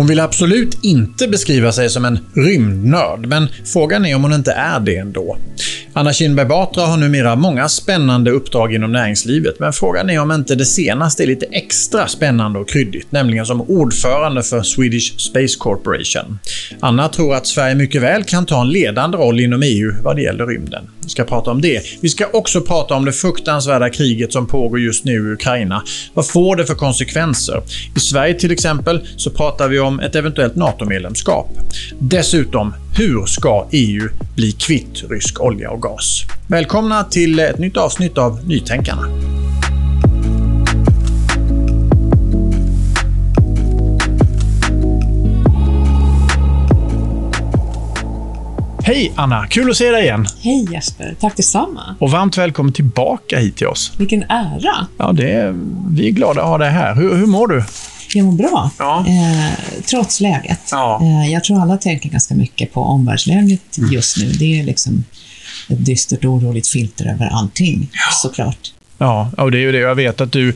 Hon vill absolut inte beskriva sig som en rymdnörd, men frågan är om hon inte är det ändå. Anna Kinberg Batra har numera många spännande uppdrag inom näringslivet, men frågan är om inte det senaste är lite extra spännande och kryddigt, nämligen som ordförande för Swedish Space Corporation. Anna tror att Sverige mycket väl kan ta en ledande roll inom EU vad det gäller rymden. Vi ska prata om det. Vi ska också prata om det fruktansvärda kriget som pågår just nu i Ukraina. Vad får det för konsekvenser? I Sverige till exempel så pratar vi om ett eventuellt NATO-medlemskap. Dessutom, hur ska EU bli kvitt rysk olja och gas? Välkomna till ett nytt avsnitt av Nytänkarna. Hej Anna! Kul att se dig igen. Hej Jesper! Tack detsamma. Och varmt välkommen tillbaka hit till oss. Vilken ära! Ja, det är, vi är glada att ha dig här. Hur, hur mår du? Jag mår bra, Ja. eh, trots läget. Ja. Eh, jag tror alla tänker ganska mycket på omvärldsläget just nu. Det är liksom ett dystert och oroligt filter över allting, såklart. Ja, och det är ju det. Jag vet att du,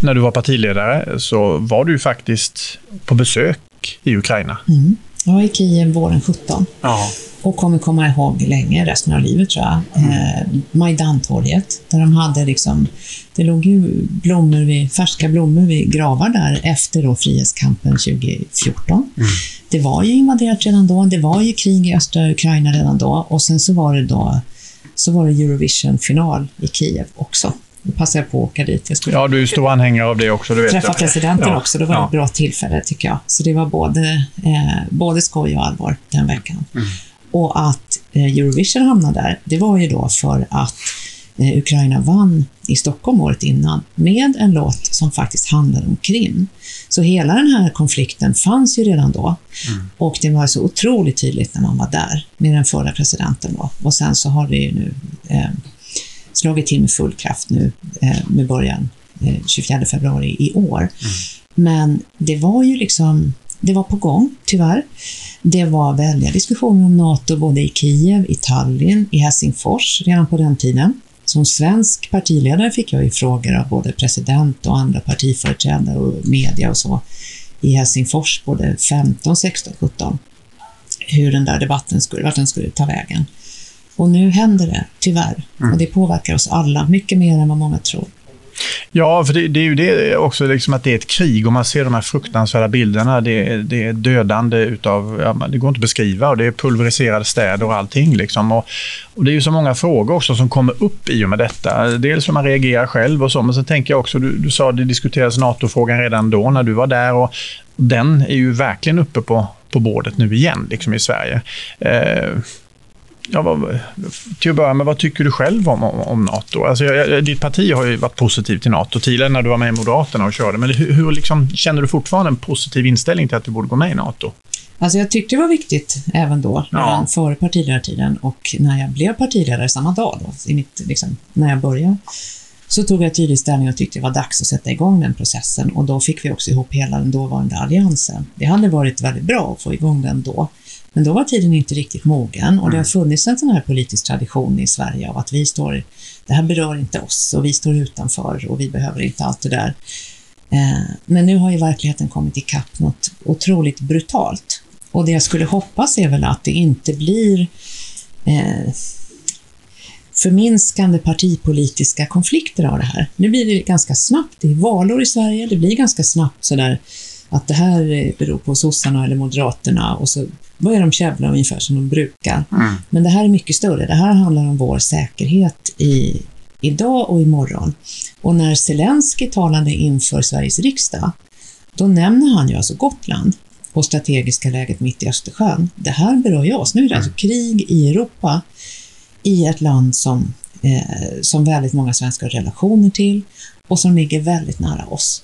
när du var partiledare, så var du faktiskt på besök i Ukraina. Mm. Jag var i Kiev våren 17 Ja. Och kommer komma ihåg länge, resten av livet tror jag, eh, Majdantorget, där de hade liksom, det låg ju blommor vid, färska blommor vid gravar där efter då frihetskampen 2014. Det var ju invaderat redan då, det var ju krig i östra Ukraina redan då och sen så var det då så var det Eurovision-final i Kiev också. Då passade jag på att åka dit. Jag skulle ja, du är stor anhängare av det också, det vet träffa jag. presidenten Ja. också. Det var Ja. ett bra tillfälle tycker jag. Så det var både, eh, både skoj och allvar den veckan. Mm. Och att eh, Eurovision hamnade där, det var ju då för att eh, Ukraina vann i Stockholm året innan med en låt som faktiskt handlade om Krim. Så hela den här konflikten fanns ju redan då. Mm. Och det var så otroligt tydligt när man var där med den förra presidenten då. Och sen så har det ju nu eh, slagit till med full kraft nu eh, med början eh, 24 februari i år. Men det var ju liksom, det var på gång, tyvärr. Det var väldiga diskussioner om NATO både i Kiev, i Tallinn, i Helsingfors redan på den tiden. Som svensk partiledare fick jag ju frågor av både president och andra partiföreträdare och media och så i Helsingfors både 15, 16, 17 hur den där debatten skulle, vart den skulle ta vägen. Och nu händer det, tyvärr. Och det påverkar oss alla mycket mer än vad många tror. Ja, för det, det är ju det också, liksom att det är ett krig och man ser de här fruktansvärda bilderna. Det, är- det är dödande utav, ja, det går inte att beskriva och det är pulveriserade städer och allting. Liksom. Och, och det är ju så många frågor också som kommer upp i och med detta. Dels hur man reagerar själv och så, men så tänker jag också, du, du sa det diskuterades NATO-frågan redan då när du var där och den är ju verkligen uppe på, på bordet nu igen, liksom i Sverige. Eh, Ja, vad, till att börja med, vad tycker du själv om, om, om NATO? Alltså, jag, ditt parti har ju varit positivt till NATO tidigare när du var med i Moderaterna och körde. Men hur, hur liksom, känner du fortfarande en positiv inställning till att du borde gå med i NATO? Alltså jag tyckte det var viktigt även då, Ja. redan före partiledartiden och när jag blev partiledare samma dag, då, i mitt, liksom, när jag började, så tog jag tydlig ställning och tyckte det var dags att sätta igång den processen och då fick vi också ihop hela den dåvarande alliansen. Det hade varit väldigt bra att få igång den då, men då var tiden inte riktigt mogen och det har funnits en sån här politisk tradition i Sverige av att vi står, det här berör inte oss och vi står utanför och vi behöver inte allt det där. Eh, Men nu har ju verkligheten kommit ikapp något otroligt brutalt. Och det jag skulle hoppas är väl att det inte blir eh, förminskande partipolitiska konflikter av det här. Nu blir det ganska snabbt, det är valår i Sverige, det blir ganska snabbt sådär att det här beror på sossarna eller moderaterna och så börjar de käbbla ungefär som de brukar. Men det här är mycket större. Det här handlar om vår säkerhet i, idag och imorgon. Och när Zelensky talade inför Sveriges riksdag, då nämner han ju alltså Gotland och strategiska läget mitt i Östersjön. Det här berör ju oss. Nu är det alltså krig i Europa i ett land som, eh, som väldigt många svenskar har relationer till och som ligger väldigt nära oss.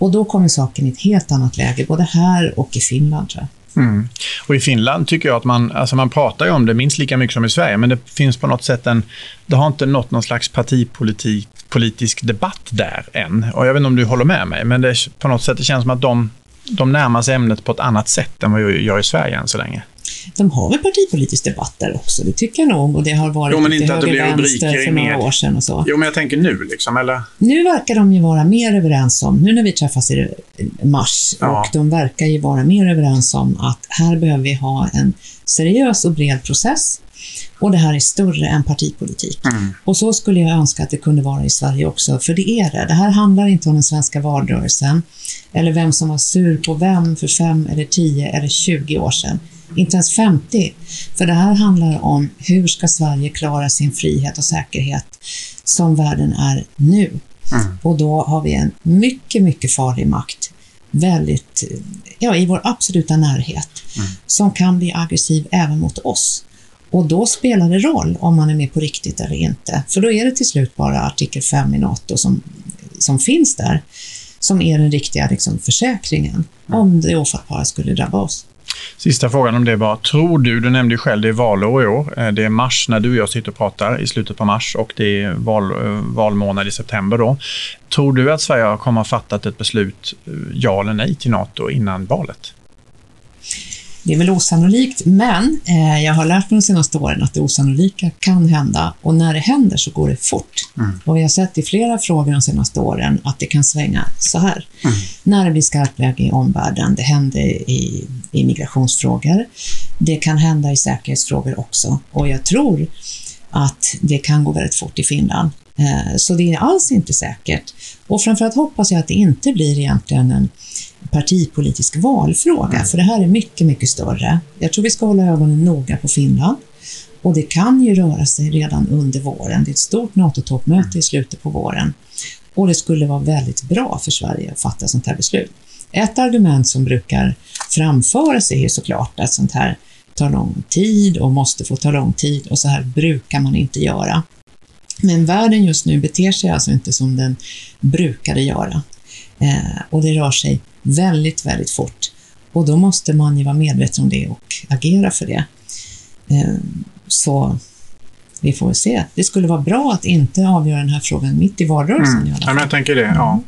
Och då kommer saken i ett helt annat läge, både här och i Finland tror jag. Mm. Och i Finland tycker jag att man, alltså man pratar ju om det minst lika mycket som i Sverige, men det finns på något sätt en, det har inte nått någon slags partipolitik politisk debatt där än. Och jag vet inte om du håller med mig, men det, på något sätt det känns som att de, de närmar sig ämnet på ett annat sätt än vad vi gör i Sverige än så länge. De har väl partipolitisk debatt där också, det tycker jag nog. Och det har varit jo, men inte att det blir rubriker för några år sedan och så. Jo, men jag tänker nu liksom, eller? Nu verkar de ju vara mer överens om, nu när vi träffas i mars, ja. och de verkar ju vara mer överens om att här behöver vi ha en seriös och bred process och det här är större än partipolitik. Mm. Och så skulle jag önska att det kunde vara i Sverige också, för det är det. Det här handlar inte om den svenska valrörelsen, eller vem som var sur på vem för fem eller tio eller tjugo år sedan. Inte ens 50. För det här handlar om hur ska Sverige klara sin frihet och säkerhet som världen är nu. Mm. Och då har vi en mycket, mycket farlig makt väldigt, ja, i vår absoluta närhet, mm. som kan bli aggressiv även mot oss. Och då spelar det roll om man är med på riktigt eller inte. För då är det till slut bara artikel 5 i NATO som, som finns där, som är den riktiga liksom, försäkringen om det ofattbara skulle drabba oss. Sista frågan om det var, tror du, du nämnde ju själv det är valår i år, eh, det är mars när du och jag sitter och pratar i slutet på mars och det är val, eh, valmånad i september då. Tror du att Sverige kommer att ha fattat ett beslut, eh, ja eller nej till NATO innan valet? Det är väl osannolikt, men eh, jag har lärt mig de senaste åren att det osannolika kan hända och när det händer så går det fort. Mm. Och vi har sett i flera frågor de senaste åren att det kan svänga så här. Mm. När det blir skarpt läge i omvärlden, det händer i, i migrationsfrågor, det kan hända i säkerhetsfrågor också och jag tror att det kan gå väldigt fort i Finland. Eh, så det är alls inte säkert. Och framförallt hoppas jag att det inte blir egentligen en partipolitisk valfråga, mm. för det här är mycket, mycket större. Jag tror vi ska hålla ögonen noga på Finland och det kan ju röra sig redan under våren. Det är ett stort NATO-toppmöte i slutet på våren och det skulle vara väldigt bra för Sverige att fatta sånt här beslut. Ett argument som brukar framföras är ju såklart att sånt här tar lång tid och måste få ta lång tid och så här brukar man inte göra. Men världen just nu beter sig alltså inte som den brukade göra. Eh, och det rör sig väldigt, väldigt fort. Och då måste man ju vara medveten om det och agera för det. Eh, så vi får se. Det skulle vara bra att inte avgöra den här frågan mitt i valrörelsen mm. i. Ja, jag tänker det. Ja.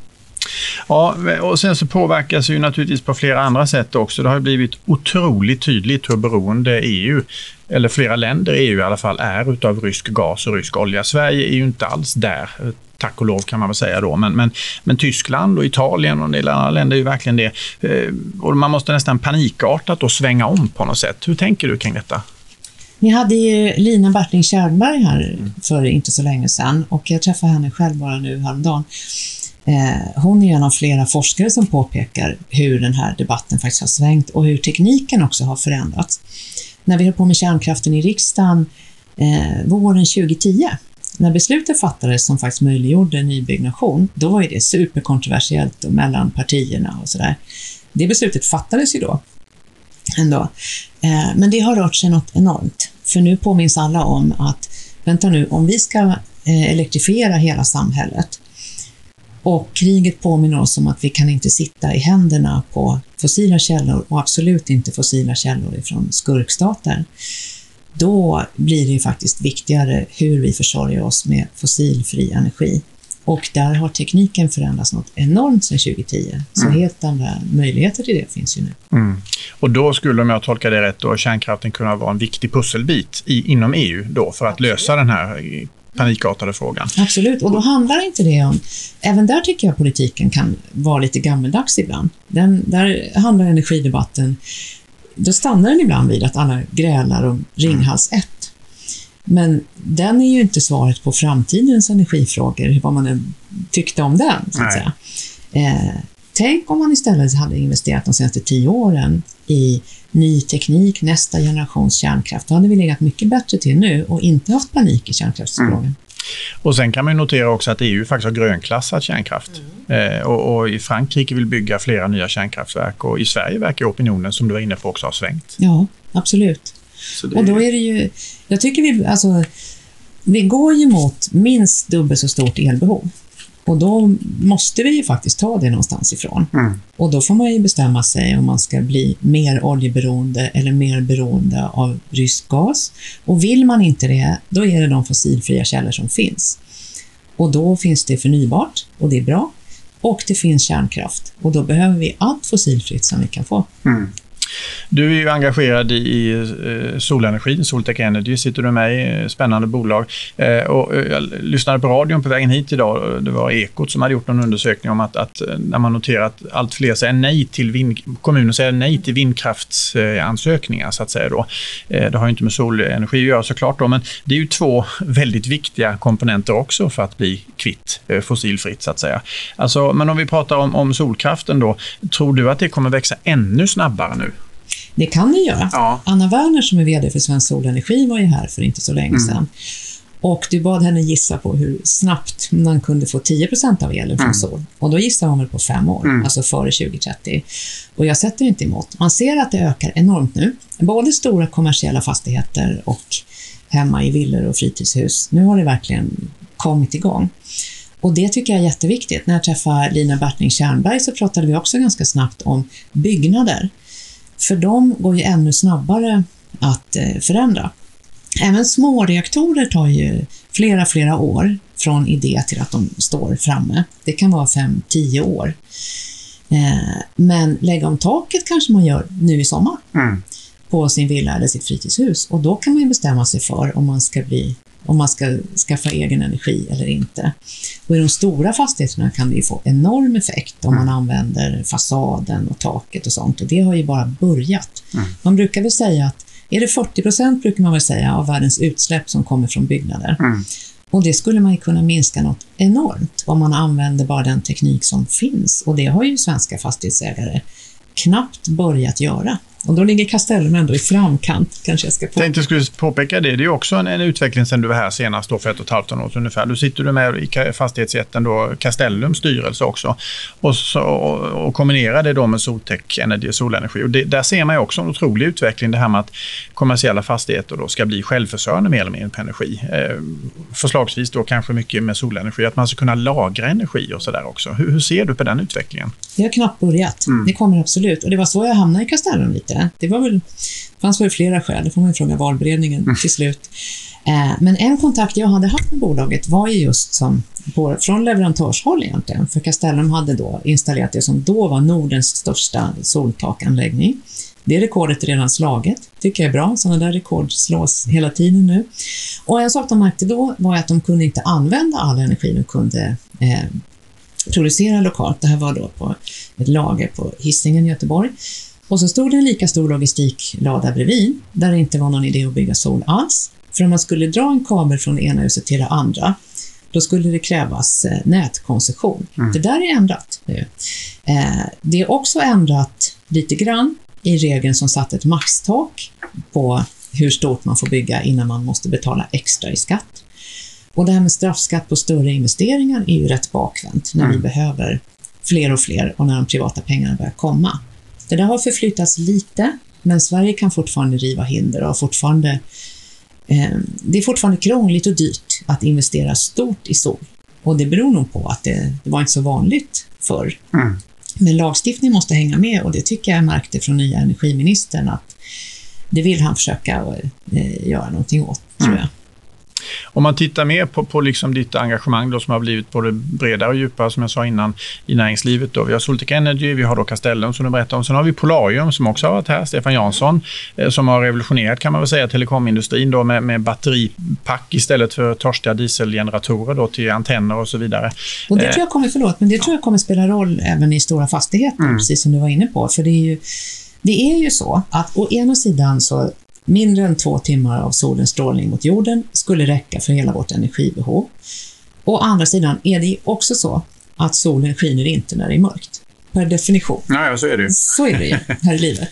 Ja, och sen så påverkas ju naturligtvis på flera andra sätt också. Det har blivit otroligt tydligt hur beroende EU, eller flera länder i EU i alla fall, är utav rysk gas och rysk olja. Sverige är ju inte alls där, tack och lov kan man väl säga då. Men, men, men Tyskland och Italien och en del andra länder är ju verkligen det. Eh, och man måste nästan panikartat då svänga om på något sätt. Hur tänker du kring detta? Ni hade ju Lina Bartling Kärnberg här för inte så länge sedan och jag träffade henne själv bara nu häromdagen. Eh, hon är en av flera forskare som påpekar hur den här debatten faktiskt har svängt och hur tekniken också har förändrats. När vi höll på med kärnkraften i riksdagen eh, våren 2010, när beslutet fattades som faktiskt möjliggjorde nybyggnation, då var det superkontroversiellt mellan partierna och sådär. Det beslutet fattades ju då ändå. Eh, men det har rört sig något enormt, för nu påminns alla om att, vänta nu, om vi ska eh, elektrifiera hela samhället, och kriget påminner oss om att vi kan inte sitta i händerna på fossila källor och absolut inte fossila källor ifrån skurkstater. Då blir det ju faktiskt viktigare hur vi försörjer oss med fossilfri energi. Och där har tekniken förändrats något enormt sedan 2010. Så mm. helt andra möjligheter till det finns ju nu. Mm. Och då skulle, om jag tolkar det rätt, då, kärnkraften kunna vara en viktig pusselbit i, inom EU då för att Absolut. lösa den här panikartade frågan. Absolut, och då handlar inte det om... Även där tycker jag politiken kan vara lite gammeldags ibland. Den, där handlar energidebatten... Då stannar den ibland vid att alla grälar om Ringhals 1. Men den är ju inte svaret på framtidens energifrågor, vad man än tyckte om den, så att säga. Eh, tänk om man istället hade investerat de senaste tio åren i ny teknik, nästa generations kärnkraft. Då hade vi legat mycket bättre till nu och inte haft panik i kärnkraftsfrågan. Mm. Och sen kan man notera också att EU faktiskt har grönklassat kärnkraft. Mm. Eh, och, och, i Frankrike vill bygga flera nya kärnkraftverk och i Sverige verkar opinionen, som du var inne på, också ha svängt. Ja, absolut. Det... Och då är det ju, jag tycker vi, alltså, vi går ju mot minst dubbelt så stort elbehov. Och då måste vi ju faktiskt ta det någonstans ifrån. Mm. Och då får man ju bestämma sig om man ska bli mer oljeberoende eller mer beroende av rysk gas. Och vill man inte det, då är det de fossilfria källor som finns. Och då finns det förnybart och det är bra. Och det finns kärnkraft och då behöver vi allt fossilfritt som vi kan få. Mm. Du är ju engagerad i eh, solenergi, Soltech Energy sitter du med i, eh, spännande bolag. Eh, och eh, jag lyssnade på radion på vägen hit idag, det var Ekot som hade gjort en undersökning om att, att eh, när man noterar att allt fler säger nej till vind, kommuner säger nej till vindkraftsansökningar så att säga då. Det har ju inte med solenergi att göra såklart då, men det är ju två väldigt viktiga komponenter också för att bli kvitt fossilfritt så att säga. Alltså, men om vi pratar om, om solkraften då, tror du att det kommer växa ännu snabbare nu? Det kan det göra. Ja. Anna Werner som är VD för Svensk Solenergi var ju här för inte så länge mm. sedan. Och du bad henne gissa på hur snabbt man kunde få 10% av elen från mm. sol. Och då gissade hon väl på fem år, mm. alltså före 2030. Och jag sätter inte emot. Man ser att det ökar enormt nu. Både stora kommersiella fastigheter och hemma i villor och fritidshus. Nu har det verkligen kommit igång. Och det tycker jag är jätteviktigt. När jag träffade Lina Bertning Tjärnberg så pratade vi också ganska snabbt om byggnader. För de går ju ännu snabbare att eh, förändra. Även små reaktorer tar ju flera, flera år från idé till att de står framme. Det kan vara 5-10 år. Eh, men lägga om taket kanske man gör nu i sommar mm. på sin villa eller sitt fritidshus och då kan man bestämma sig för om man ska bli om man ska skaffa egen energi eller inte. Och I de stora fastigheterna kan det få enorm effekt om man mm. använder fasaden och taket och sånt och det har ju bara börjat. Mm. Man brukar väl säga att är det 40 procent brukar man väl säga av världens utsläpp som kommer från byggnader. Mm. Och det skulle man ju kunna minska något enormt om man använder bara den teknik som finns och det har ju svenska fastighetsägare knappt börjat göra. Och då ligger Castellum ändå i framkant, kanske jag ska på. Tänkte jag skulle påpeka det. Det är också en, en utveckling sedan du var här senast då för ett och ett halvt år ungefär. Du sitter du med i fastighetsjätten då Castellums styrelse också och, så, och, och kombinerar det då med Soltech Energy, solenergi. Och det, där ser man också en otrolig utveckling, det här med att kommersiella fastigheter då ska bli självförsörjande mer eller mindre på energi. Eh, förslagsvis då kanske mycket med solenergi, att man ska kunna lagra energi och sådär också. Hur, hur, ser du på den utvecklingen? Det har knappt börjat. Mm. Det kommer absolut. Och det var så jag hamnade i Castellum lite inte. Det var väl, fanns väl flera skäl, det får man fråga valberedningen mm. till slut. Eh, men en kontakt jag hade haft med bolaget var ju just som på, från leverantörshåll egentligen, för Castellum hade då installerat det som då var Nordens största soltakanläggning. Det rekordet är redan slaget, tycker jag är bra. Sådana där rekord slås hela tiden nu. Och en sak de märkte då var att de kunde inte använda all energi de kunde eh, producera lokalt. Det här var då på ett lager på Hisingen i Göteborg. Och så stod det en lika stor logistiklada bredvid, där det inte var någon idé att bygga sol alls. För om man skulle dra en kabel från det ena huset till det andra, då skulle det krävas eh, nätkoncession. Mm. Det där är ändrat nu. Eh, det är också ändrat lite grann i regeln som satte ett maxtak på hur stort man får bygga innan man måste betala extra i skatt. Och det här med straffskatt på större investeringar är ju rätt bakvänt när mm. vi behöver fler och fler och när de privata pengarna börjar komma. Det där har förflyttats lite, men Sverige kan fortfarande riva hinder och fortfarande eh, det är fortfarande krångligt och dyrt att investera stort i sol. Och det beror nog på att det, det var inte så vanligt förr. Mm. Men lagstiftningen måste hänga med och det tycker jag märkte från nya energiministern att det vill han försöka eh, göra någonting åt, mm. tror jag. Om man tittar mer på, på liksom ditt engagemang då, som har blivit både bredare och djupare, som jag sa innan, i näringslivet. Då. Vi har Soltech Energy, vi har då Castellum som du berättade om. Sen har vi Polarium som också har varit här, Stefan Jansson, eh, som har revolutionerat kan man väl säga telekomindustrin då, med, med batteripack istället för torstiga dieselgeneratorer då, till antenner och så vidare. Och det tror jag kommer, förlåt, men det tror jag kommer spela roll även i stora fastigheter, mm. precis som du var inne på. För det är ju det är ju så att å ena sidan så Mindre än två timmar av solens strålning mot jorden skulle räcka för hela vårt energibehov. Å andra sidan är det också så att solen skiner inte när det är mörkt. Per definition. Ja, så är det ju. Så är det ju här i livet.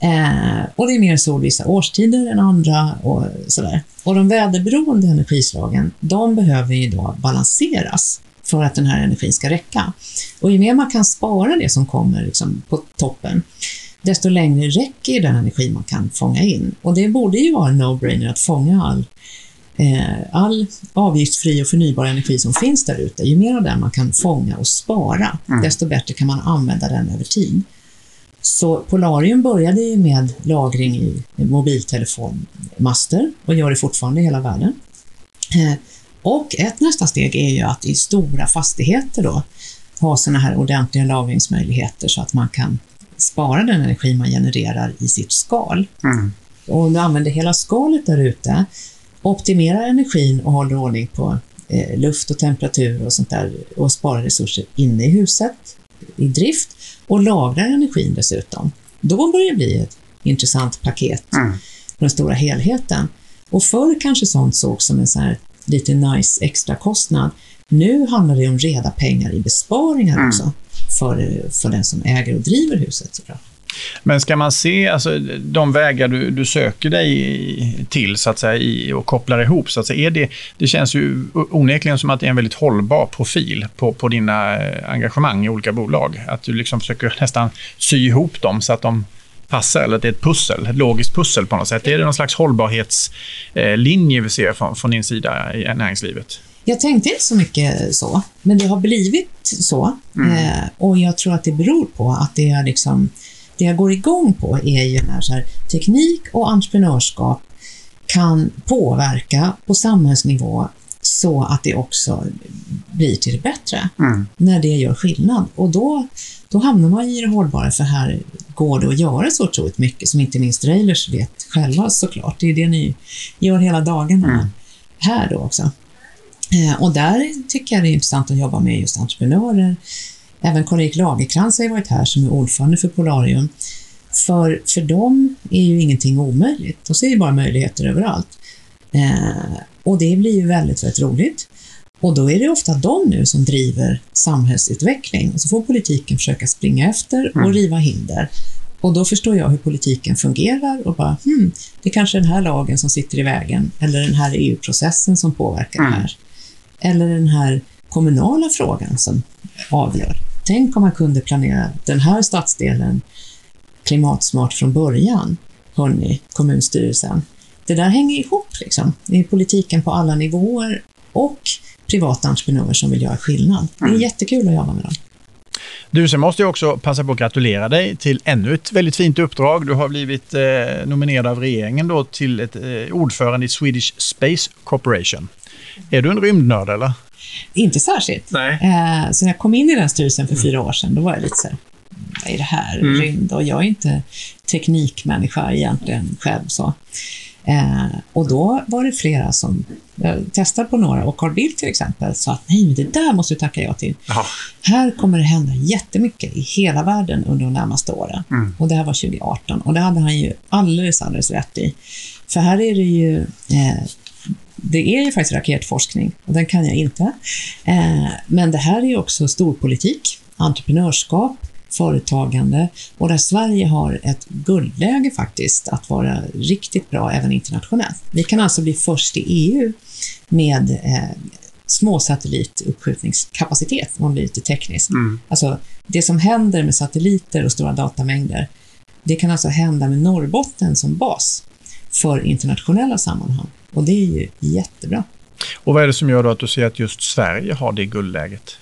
Eh, och det är mer sol vissa årstider än andra och sådär. Och de väderberoende energislagen, de behöver ju då balanseras för att den här energin ska räcka. Och ju mer man kan spara det som kommer liksom på toppen, desto längre räcker den energi man kan fånga in. Och det borde ju vara en no-brainer att fånga all, eh, all avgiftsfri och förnybar energi som finns där ute. Ju mer av den man kan fånga och spara, mm. desto bättre kan man använda den över tid. Så Polarium började ju med lagring i mobiltelefonmaster och gör det fortfarande i hela världen. Eh, och ett nästa steg är ju att i stora fastigheter då ha sådana här ordentliga lagringsmöjligheter så att man kan spara den energi man genererar i sitt skal. Mm. Och om du använder hela skalet där ute, optimerar energin och håller ordning på eh, luft och temperatur och sånt där och sparar resurser inne i huset, i drift och lagrar energin dessutom. Då börjar det bli ett intressant paket Mm. på den stora helheten. Och förr kanske sånt såg som en så här lite nice extra kostnad. Nu handlar det om reda pengar i besparingar Mm. också för, för den som äger och driver huset. såklart. Men ska man se alltså, de vägar du, du söker dig till så att säga, i, och kopplar ihop, så att säga, är det, det känns ju onekligen som att det är en väldigt hållbar profil på, på dina eh, engagemang i olika bolag. Att du liksom försöker nästan sy ihop dem så att de passar, eller att det är ett pussel, ett logiskt pussel på något sätt. Är det någon slags hållbarhetslinje vi ser från, från din sida i näringslivet? Jag tänkte inte så mycket så, men det har blivit så. Eh, och jag tror att det beror på att det är liksom, det jag går igång på är ju när så här, teknik och entreprenörskap kan påverka på samhällsnivå så att det också blir till det bättre. Mm. När det gör skillnad. Och då, då hamnar man i det hållbara, för här går det att göra så otroligt mycket, som inte minst Railers vet själva såklart. Det är det ni gör hela dagarna Mm. här då också. Eh, Och där tycker jag det är intressant att jobba med just entreprenörer. Även Karl-Erik Lagercrantz har varit här som är ordförande för Polarium. För, för dem är ju ingenting omöjligt. De ser ju bara möjligheter överallt. Eh, och det blir ju väldigt, väldigt roligt. Och då är det ofta de nu som driver samhällsutveckling. Och så får politiken försöka springa efter och Mm. riva hinder. Och då förstår jag hur politiken fungerar och bara, hmm, det är kanske den här lagen som sitter i vägen, eller den här EU-processen som påverkar Mm. det här. Eller den här kommunala frågan som avgör. Tänk om man kunde planera den här stadsdelen klimatsmart från början, hörni, kommunstyrelsen. Det där hänger ihop liksom. Det är politiken på alla nivåer och privata entreprenörer som vill göra skillnad. Det är Mm. jättekul att jobba med dem. Du, så måste jag också passa på att gratulera dig till ännu ett väldigt fint uppdrag. Du har blivit eh, nominerad av regeringen då till ett eh, ordförande i Swedish Space Corporation. Är du en rymdnörd eller? Inte särskilt. Nej. Eh, så när jag kom in i den styrelsen för fyra år sedan, då var jag lite så här, vad är det här? Mm. Rymd? Och jag är inte teknikmänniska egentligen själv. Så. Eh, och då var det flera som jag testade på några och Carl Bildt till exempel sa att nej, men det där måste du tacka ja till. Ja. Här kommer det hända jättemycket i hela världen under de närmaste åren. Mm. Och det här var 2018 och det hade han ju alldeles, alldeles rätt i. För här är det ju, eh, det är ju faktiskt raketforskning och den kan jag inte. Eh, men det här är också storpolitik, entreprenörskap, företagande och där Sverige har ett guldläge faktiskt att vara riktigt bra även internationellt. Vi kan alltså bli först i EU med eh, småsatellituppskjutningskapacitet, om man blir lite teknisk. Mm. Alltså, det som händer med satelliter och stora datamängder, det kan alltså hända med Norrbotten som bas för internationella sammanhang. Och det är ju jättebra. Och vad är det som gör att du ser att just Sverige har det guldläget?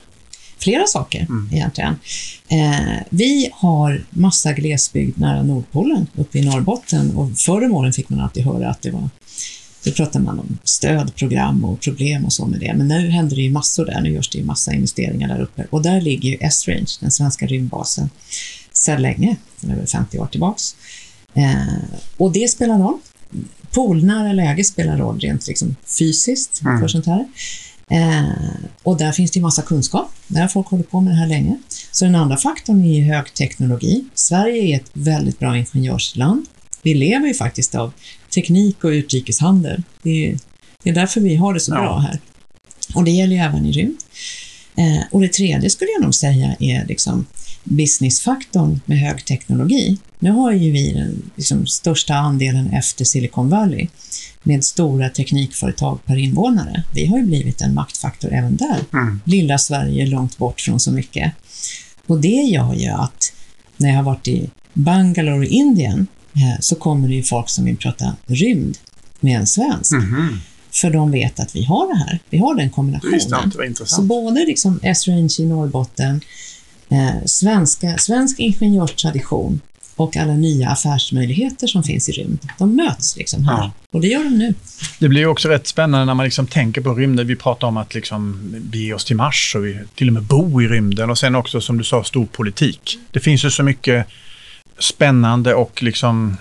Flera saker Mm. egentligen. Eh, vi har massa glesbygd nära Nordpolen uppe i Norrbotten och förr om åren fick man alltid höra att det var då pratade man om stödprogram och problem och så med det. Men nu händer det ju massor där. Nu görs det ju massa investeringar där uppe. Och där ligger ju S-Range, den svenska rymdbasen, sedan länge, är väl 50 år tillbaks. Eh, och det spelar roll. Polnära läge spelar roll rent liksom fysiskt Mm. för sånt här. Eh, och där finns det ju massa kunskap. Där folk hållit på med det här länge. Så den andra faktorn är ju högteknologi. Sverige är ett väldigt bra ingenjörsland. Vi lever ju faktiskt av teknik och utrikeshandel. Det är, det är därför vi har det så Ja. bra här. Och det gäller ju även i rymd. Eh, och det tredje skulle jag nog säga är liksom businessfaktorn med hög teknologi. Nu har ju vi den liksom, största andelen efter Silicon Valley med stora teknikföretag per invånare. Vi har ju blivit en maktfaktor även där. Mm. Lilla Sverige långt bort från så mycket. Och det gör ju att när jag har varit i Bangalore i Indien eh, så kommer det ju folk som vill prata rymd med en svensk. Mhm. För de vet att vi har det här. Vi har den Det kombinationen. jag inte, det var Så intressant. både liksom S-Range i Norrbotten, eh, svenska, svensk ingenjörstradition och alla nya affärsmöjligheter som finns i rymd, de möts liksom här. Ja. Och det gör de nu. Det blir också rätt spännande när man liksom tänker på rymden. Vi pratar om att liksom bege oss till Mars och vi till och med bo i rymden och sen också som du sa stor politik. Det finns ju så mycket spännande och liksom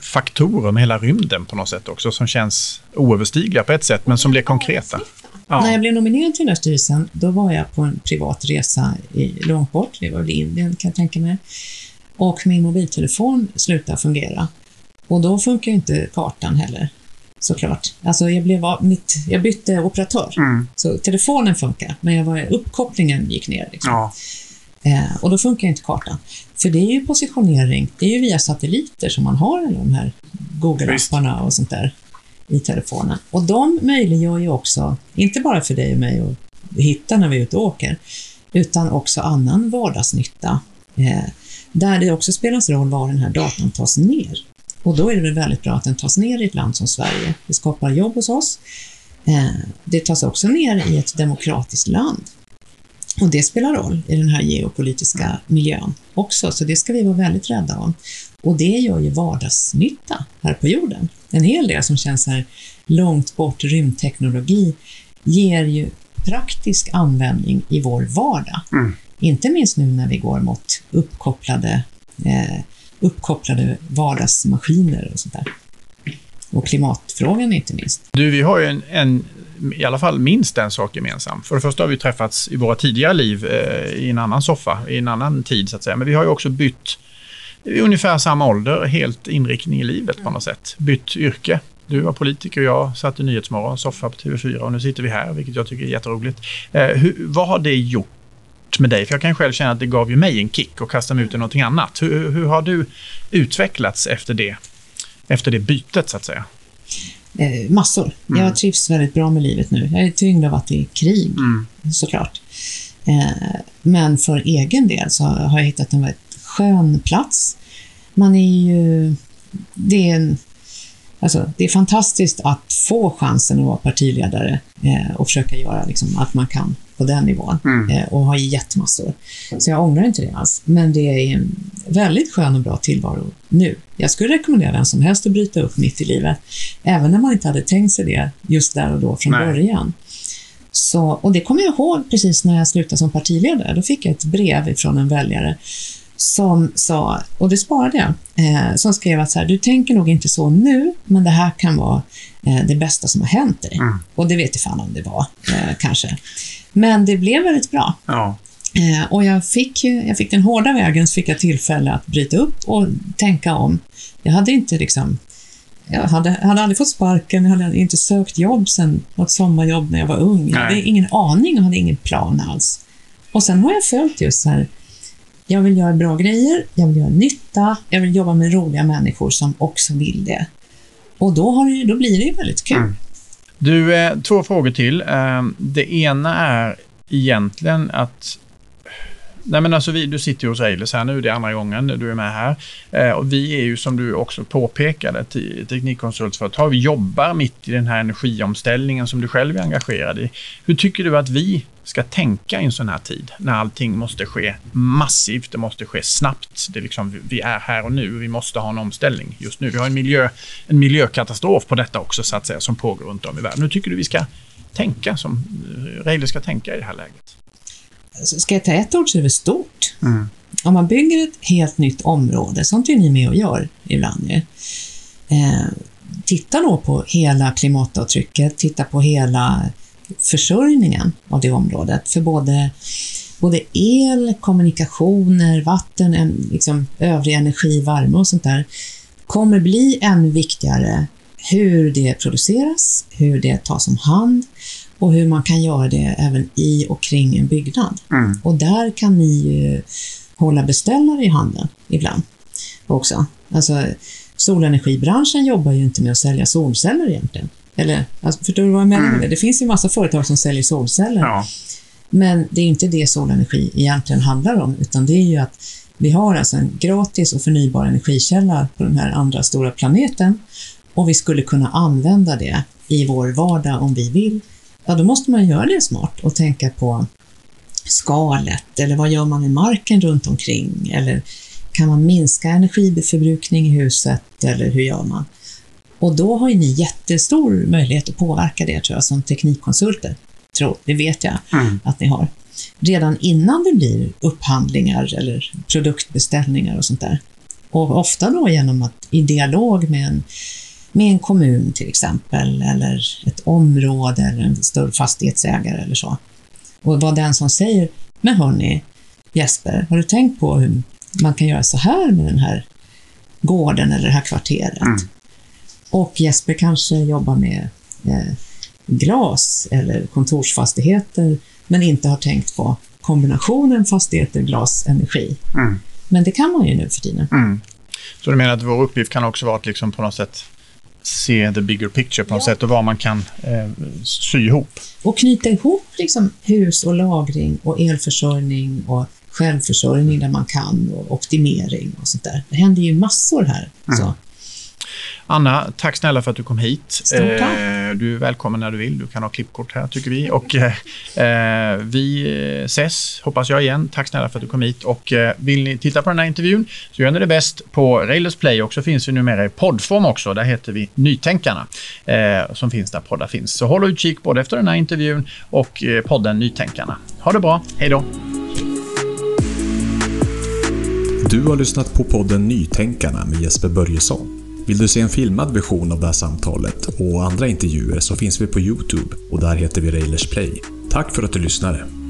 faktorer med hela rymden på något sätt också som känns oöverstigliga på ett sätt men som blir konkreta. Ja. När jag blev nominerad till den här styrelsen, då var jag på en privat resa i, långt bort, det var väl Indien kan jag tänka mig. Och min mobiltelefon slutade fungera. Och då funkar inte kartan heller, såklart. Alltså jag, blev, mitt, jag bytte operatör, mm. så telefonen funkar, men jag var, uppkopplingen gick ner. Liksom. Ja. Eh, och då funkar inte kartan. För det är ju positionering, det är ju via satelliter som man har alla de här Google-apparna och sånt där i telefonen. Och de möjliggör ju också, inte bara för dig och mig att hitta när vi är ute och åker, utan också annan vardagsnytta. Eh, där det också spelas roll var den här datan tas ner. Och då är det väl väldigt bra att den tas ner i ett land som Sverige. Det skapar jobb hos oss. Eh, det tas också ner i ett demokratiskt land. Och det spelar roll i den här geopolitiska miljön också, så det ska vi vara väldigt rädda om. Och det gör ju vardagsnytta här på jorden. En hel del som känns här långt bort, rymdteknologi, ger ju praktisk användning i vår vardag. Mm. Inte minst nu när vi går mot uppkopplade, eh, uppkopplade vardagsmaskiner och sånt där. Och klimatfrågan inte minst. Du, vi har ju en, en i alla fall minst en sak gemensam. För det första har vi träffats i våra tidigare liv eh, i en annan soffa, i en annan tid så att säga. Men vi har ju också bytt i ungefär samma ålder, helt inriktning i livet på något sätt. Bytt yrke. Du var politiker och jag satt i Nyhetsmorgon, soffa på TV4 och nu sitter vi här, vilket jag tycker är jätteroligt. Eh, hur, vad har det gjort med dig? För jag kan själv känna att det gav ju mig en kick och kasta mig ut i någonting annat. Hur, hur har du utvecklats efter det, efter det bytet så att säga? Eh, massor. Mm. Jag trivs väldigt bra med livet nu. Jag är tyngd av att det är krig, mm. såklart. Eh, men för egen del så har jag hittat en väldigt skön plats. Man är ju... Det är, en, alltså, det är fantastiskt att få chansen att vara partiledare eh, och försöka göra liksom, allt man kan på den nivån mm. eh, och har jättemassor. Så jag ångrar inte det alls. Men det är en väldigt skön och bra tillvaro nu. Jag skulle rekommendera vem som helst att bryta upp mitt i livet, även när man inte hade tänkt sig det just där och då från Nej. början. Så, och det kommer jag ihåg precis när jag slutade som partiledare. Då fick jag ett brev från en väljare som sa, och det sparade jag, eh, som skrev att så här, du tänker nog inte så nu, men det här kan vara eh, det bästa som har hänt dig. Mm. Och det vet jag fan om det var, eh, kanske. Men det blev väldigt bra. Ja. Eh, och jag fick, jag fick den hårda vägen, så fick jag tillfälle att bryta upp och tänka om. Jag hade inte liksom jag hade, hade aldrig fått sparken, jag hade inte sökt jobb sen något sommarjobb när jag var ung. Jag hade ingen aning och hade ingen plan alls. Och sen har jag följt just så här, jag vill göra bra grejer, jag vill göra nytta, jag vill jobba med roliga människor som också vill det. Och då, har det, då blir det ju väldigt kul. Mm. Du, eh, två frågor till. Eh, det ena är egentligen att Nej men alltså vi, du sitter ju hos Eiles här nu, det är andra gången du är med här. Eh, och vi är ju som du också påpekade, teknikkonsultföretag. Vi jobbar mitt i den här energiomställningen som du själv är engagerad i. Hur tycker du att vi ska tänka i en sån här tid när allting måste ske massivt, det måste ske snabbt. Det är liksom, vi är här och nu, vi måste ha en omställning just nu. Vi har en, miljö, en miljökatastrof på detta också så att säga som pågår runt om i världen. Hur tycker du vi ska tänka, som eh, Reile ska tänka i det här läget? Ska jag ta ett ord så är det stort. Mm. Om man bygger ett helt nytt område, sånt är ni med och gör ibland ju. Eh, titta då på hela klimatavtrycket, titta på hela försörjningen av det området för både, både el, kommunikationer, vatten, en, liksom, övrig energi, värme och sånt där kommer bli ännu viktigare hur det produceras, hur det tas om hand och hur man kan göra det även i och kring en byggnad. Mm. Och där kan ni ju hålla beställare i handen ibland också. Alltså, solenergibranschen jobbar ju inte med att sälja solceller egentligen. Eller, alltså, förstår du vad jag menar? Mm. Det finns ju massa företag som säljer solceller. Ja. Men det är inte det solenergi egentligen handlar om, utan det är ju att vi har alltså en gratis och förnybar energikälla på den här andra stora planeten och vi skulle kunna använda det i vår vardag om vi vill. Ja, då måste man göra det smart och tänka på skalet eller vad gör man med marken runt omkring eller kan man minska energiförbrukning i huset eller hur gör man? Och då har ju ni jättestor möjlighet att påverka det tror jag som teknikkonsulter. Tror, det vet jag mm. att ni har. Redan innan det blir upphandlingar eller produktbeställningar och sånt där. Och ofta då genom att i dialog med en, med en kommun till exempel, eller ett område eller en större fastighetsägare eller så. Och vad den som säger, men hörni, Jesper, har du tänkt på hur man kan göra så här med den här gården eller det här kvarteret? Mm. Och Jesper kanske jobbar med eh, glas eller kontorsfastigheter, men inte har tänkt på kombinationen fastigheter, glas, energi. Mm. Men det kan man ju nu för tiden. Mm. Så du menar att vår uppgift kan också vara att liksom på något sätt se the bigger picture på något Ja. sätt och vad man kan eh, sy ihop. Och knyta ihop liksom hus och lagring och elförsörjning och självförsörjning där man kan och optimering och sånt där. Det händer ju massor här. Så. Anna, tack snälla för att du kom hit. Stort tack. Eh, du är välkommen när du vill. Du kan ha klippkort här tycker vi. Och, eh, eh, vi ses, hoppas jag igen. Tack snälla för att du kom hit. Och eh, vill ni titta på den här intervjun så gör ni det bäst på Railers Play och så finns vi numera i poddform också. Där heter vi Nytänkarna eh, som finns där poddar finns. Så håll utkik både efter den här intervjun och eh, podden Nytänkarna. Ha det bra. Hej då. Du har lyssnat på podden Nytänkarna med Jesper Börjesson. Vill du se en filmad version av det här samtalet och andra intervjuer så finns vi på Youtube och där heter vi Railers Play. Tack för att du lyssnade!